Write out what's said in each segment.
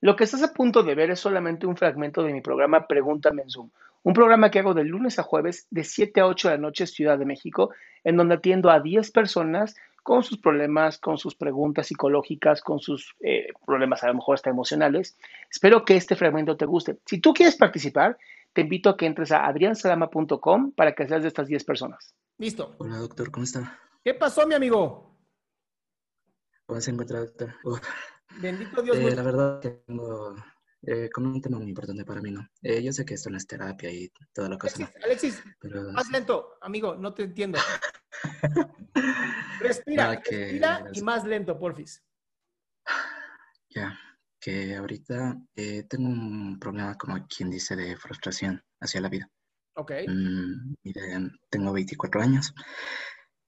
Lo que estás a punto de ver es solamente un fragmento de mi programa Pregúntame en Zoom, un programa que hago de lunes a jueves de 7 a 8 de la noche Ciudad de México, en donde atiendo a 10 personas con sus problemas, con sus preguntas psicológicas, con sus eh, problemas a lo mejor hasta emocionales. Espero que este fragmento te guste. Si tú quieres participar, te invito a que entres a adriansalama.com para que seas de estas 10 personas. Listo. Hola, doctor, ¿cómo está? ¿Qué pasó, mi amigo? ¿Cómo se encuentra, doctor? Uf. Bendito Dios. Eh, la verdad que tengo eh, como un tema muy importante para mí, ¿no? Eh, yo sé que esto no es terapia y toda la cosa, ¿no? Alexis, Alexis, Pero más lento, amigo, no te entiendo. Respira, Ah, que- respira y más lento, porfis. ya, que ahorita eh, tengo un problema, como quien dice, de frustración hacia la vida. Ok. Mm, mire, tengo 24 años.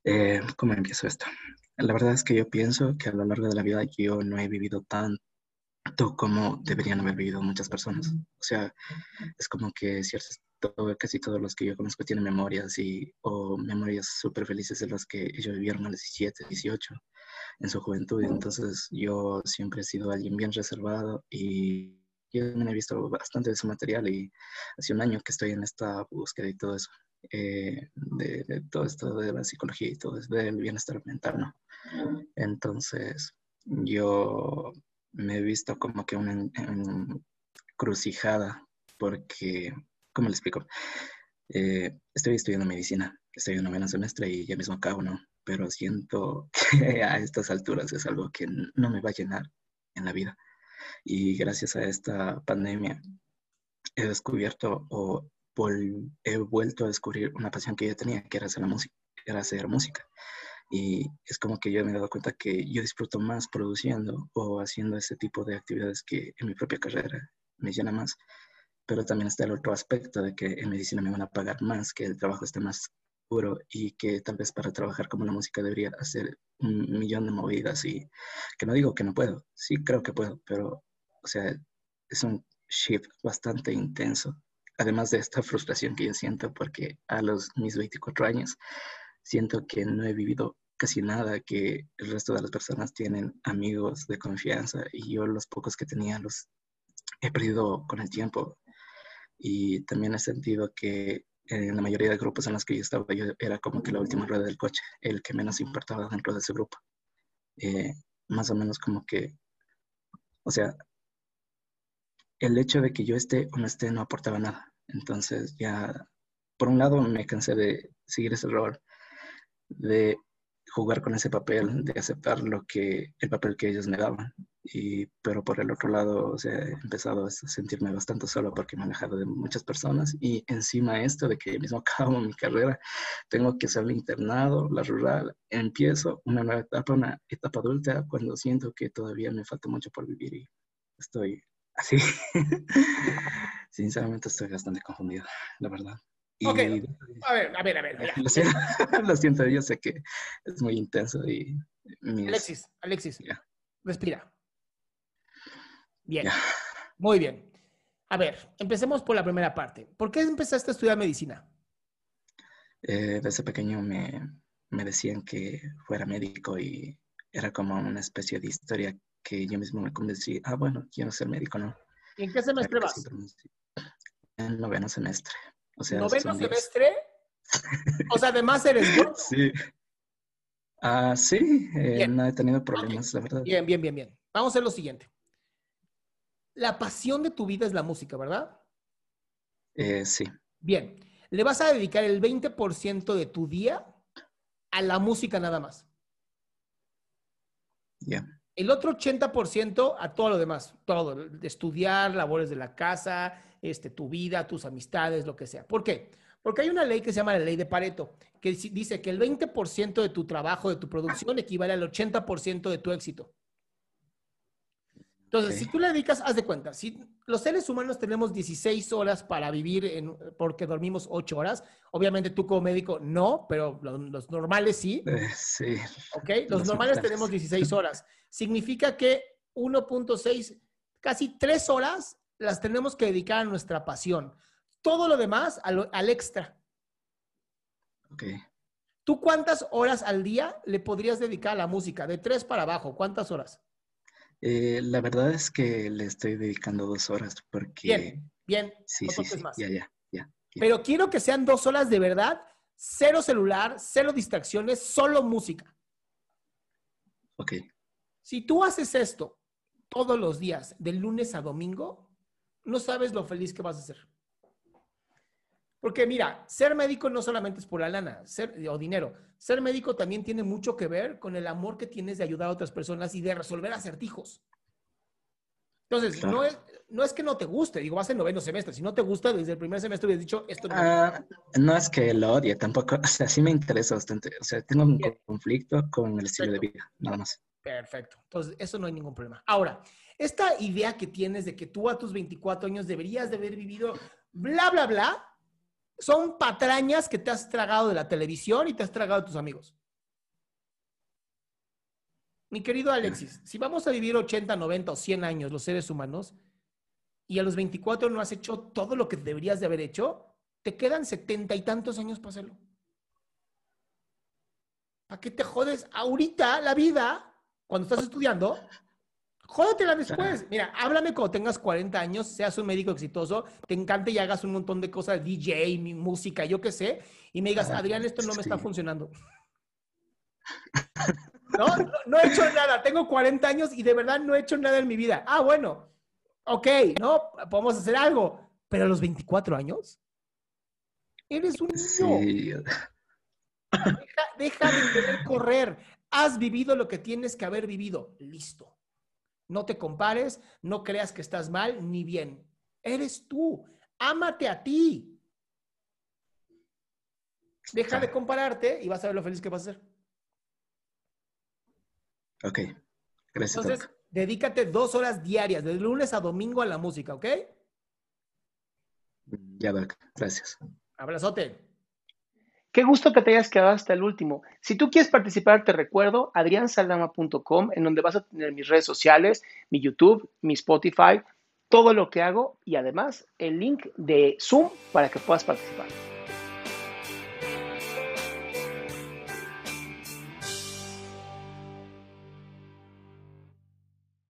Eh, ¿cómo empiezo esto? La verdad es que yo pienso que a lo largo de la vida yo no he vivido tanto como deberían haber vivido muchas personas. O sea, es como que ciertos, todo- casi todos los que yo conozco tienen memorias y, o memorias súper felices de los que ellos vivieron a los 17, 18 en su juventud. Entonces yo siempre he sido alguien bien reservado y yo también he visto bastante de su material y hace un año que estoy en esta búsqueda y todo eso, eh, de, de todo esto de la psicología y todo eso, del bienestar mental, ¿no? Entonces yo me he visto como que una en- en- encrucijada porque, ¿cómo le explico? Eh, estoy estudiando medicina, estoy en noveno semestre y ya mismo acabo, ¿no? Pero siento que a estas alturas es algo que no me va a llenar en la vida. Y gracias a esta pandemia he descubierto o vol- he vuelto a descubrir una pasión que yo tenía, que era hacer la música, era hacer música. Y es como que yo me he dado cuenta que yo disfruto más produciendo o haciendo ese tipo de actividades que en mi propia carrera me llena más. Pero también está el otro aspecto de que en medicina me van a pagar más, que el trabajo esté más duro y que tal vez para trabajar como la música debería hacer un millón de movidas y que no digo que no puedo, sí creo que puedo, pero o sea, es un shift bastante intenso. Además de esta frustración que yo siento porque a los mis 24 años siento que no he vivido casi nada, que el resto de las personas tienen amigos de confianza y yo los pocos que tenía los he perdido con el tiempo. Y también he sentido que en la mayoría de grupos en los que yo estaba, yo era como que la última rueda del coche, el que menos importaba dentro de ese grupo. Eh, más o menos como que, o sea, el hecho de que yo esté o no esté no aportaba nada. Entonces ya, por un lado, me cansé de seguir ese rol, de jugar con ese papel, de aceptar lo que, el papel que ellos me daban. Y, pero por el otro lado, o sea, he empezado a sentirme bastante solo porque me he alejado de muchas personas y encima esto de que mismo acabo mi carrera, tengo que hacer el internado, la rural, empiezo una nueva etapa, una etapa adulta cuando siento que todavía me falta mucho por vivir y estoy así. Sinceramente estoy bastante confundido, la verdad. Y Ok. A ver, a ver, a ver. lo siento, lo siento, yo sé que es muy intenso y mis- Alexis, Alexis, respira. Bien, muy bien. A ver, empecemos por la primera parte. ¿Por qué empezaste a estudiar medicina? Eh, desde pequeño me, me decían que fuera médico y era como una especie de historia que yo mismo me convencí, ah, bueno, quiero ser médico, ¿no? ¿Y en qué semestre vas? En noveno semestre. O sea, ¿Noveno semestre? O sea, además eres gordo. Sí. Ah, sí, eh, no he tenido problemas, la verdad. Bien, bien, bien, bien. Vamos a hacer lo siguiente. La pasión de tu vida es la música, ¿verdad? Eh, sí, Bien. Le vas a dedicar el 20% de tu día a la música nada más. ya. El otro 80% a todo lo demás, todo, estudiar, labores de la casa, este, tu vida, tus amistades, lo que sea. ¿Por qué? Porque hay una ley que se llama la ley de Pareto, que dice que el 20% de tu trabajo, de tu producción, equivale al 80% de tu éxito. Entonces, si tú le dedicas, haz de cuenta, si los seres humanos tenemos 16 horas para vivir en- porque dormimos 8 horas, obviamente tú como médico no, pero lo- los normales sí. Eh, sí, ¿ok? Los Los normales tenemos 16 horas. Significa que 1.6, casi 3 horas las tenemos que dedicar a nuestra pasión. Todo lo demás al, al extra. ok. ¿Tú cuántas horas al día le podrías dedicar a la música? De 3 para abajo, ¿cuántas horas? Eh, la verdad es que le estoy dedicando dos horas porque... Bien, bien. Sí, sí, sí. Ya, ya, ya, Pero quiero que sean dos horas de verdad, cero celular, cero distracciones, solo música. Ok. Si tú haces esto todos los días, de lunes a domingo, no sabes lo feliz que vas a ser. Porque mira, ser médico no solamente es por la lana ser, o dinero. Ser médico también tiene mucho que ver con el amor que tienes de ayudar a otras personas y de resolver acertijos. Entonces, no, es, no es que no te guste, digo, vas en noveno semestre. Si no te gusta, desde el primer semestre hubieras dicho, esto no. Ah, no es que lo odie, tampoco. O sea, sí me interesa bastante. O sea, tengo un conflicto con el estilo de vida, nada más. Perfecto. Entonces, eso no hay ningún problema. Ahora, esta idea que tienes de que tú a tus 24 años deberías de haber vivido bla, bla, bla, son patrañas que te has tragado de la televisión y te has tragado de tus amigos. Mi querido Alexis, si vamos a vivir 80, 90 o 100 años los seres humanos y a los 24 no has hecho todo lo que deberías de haber hecho, te quedan setenta y tantos años para hacerlo. ¿Para qué te jodes ahorita la vida cuando estás estudiando Jódatela después. Mira, háblame cuando tengas 40 años, seas un médico exitoso, te encante y hagas un montón de cosas, DJ, música, yo qué sé, y me digas, Adrián, esto no me está funcionando. ¿No? ¿No? he hecho nada, tengo 40 años y de verdad no he hecho nada en mi vida. Ah, bueno, ok, ¿no? Podemos hacer algo, pero a los 24 años, eres un niño. Deja, deja de querer correr. Has vivido lo que tienes que haber vivido. Listo. No te compares, no creas que estás mal ni bien. Eres tú. Ámate a ti. Deja de compararte y vas a ver lo feliz que vas a ser. Ok. Gracias. Entonces, dedícate dos horas diarias, de lunes a domingo a la música, ¿ok? Ya, Doc. Gracias. Abrazote. Qué gusto que te hayas quedado hasta el último. Si tú quieres participar, te recuerdo adriansaldama.com, en donde vas a tener mis redes sociales, mi YouTube, mi Spotify, todo lo que hago y además el link de Zoom para que puedas participar.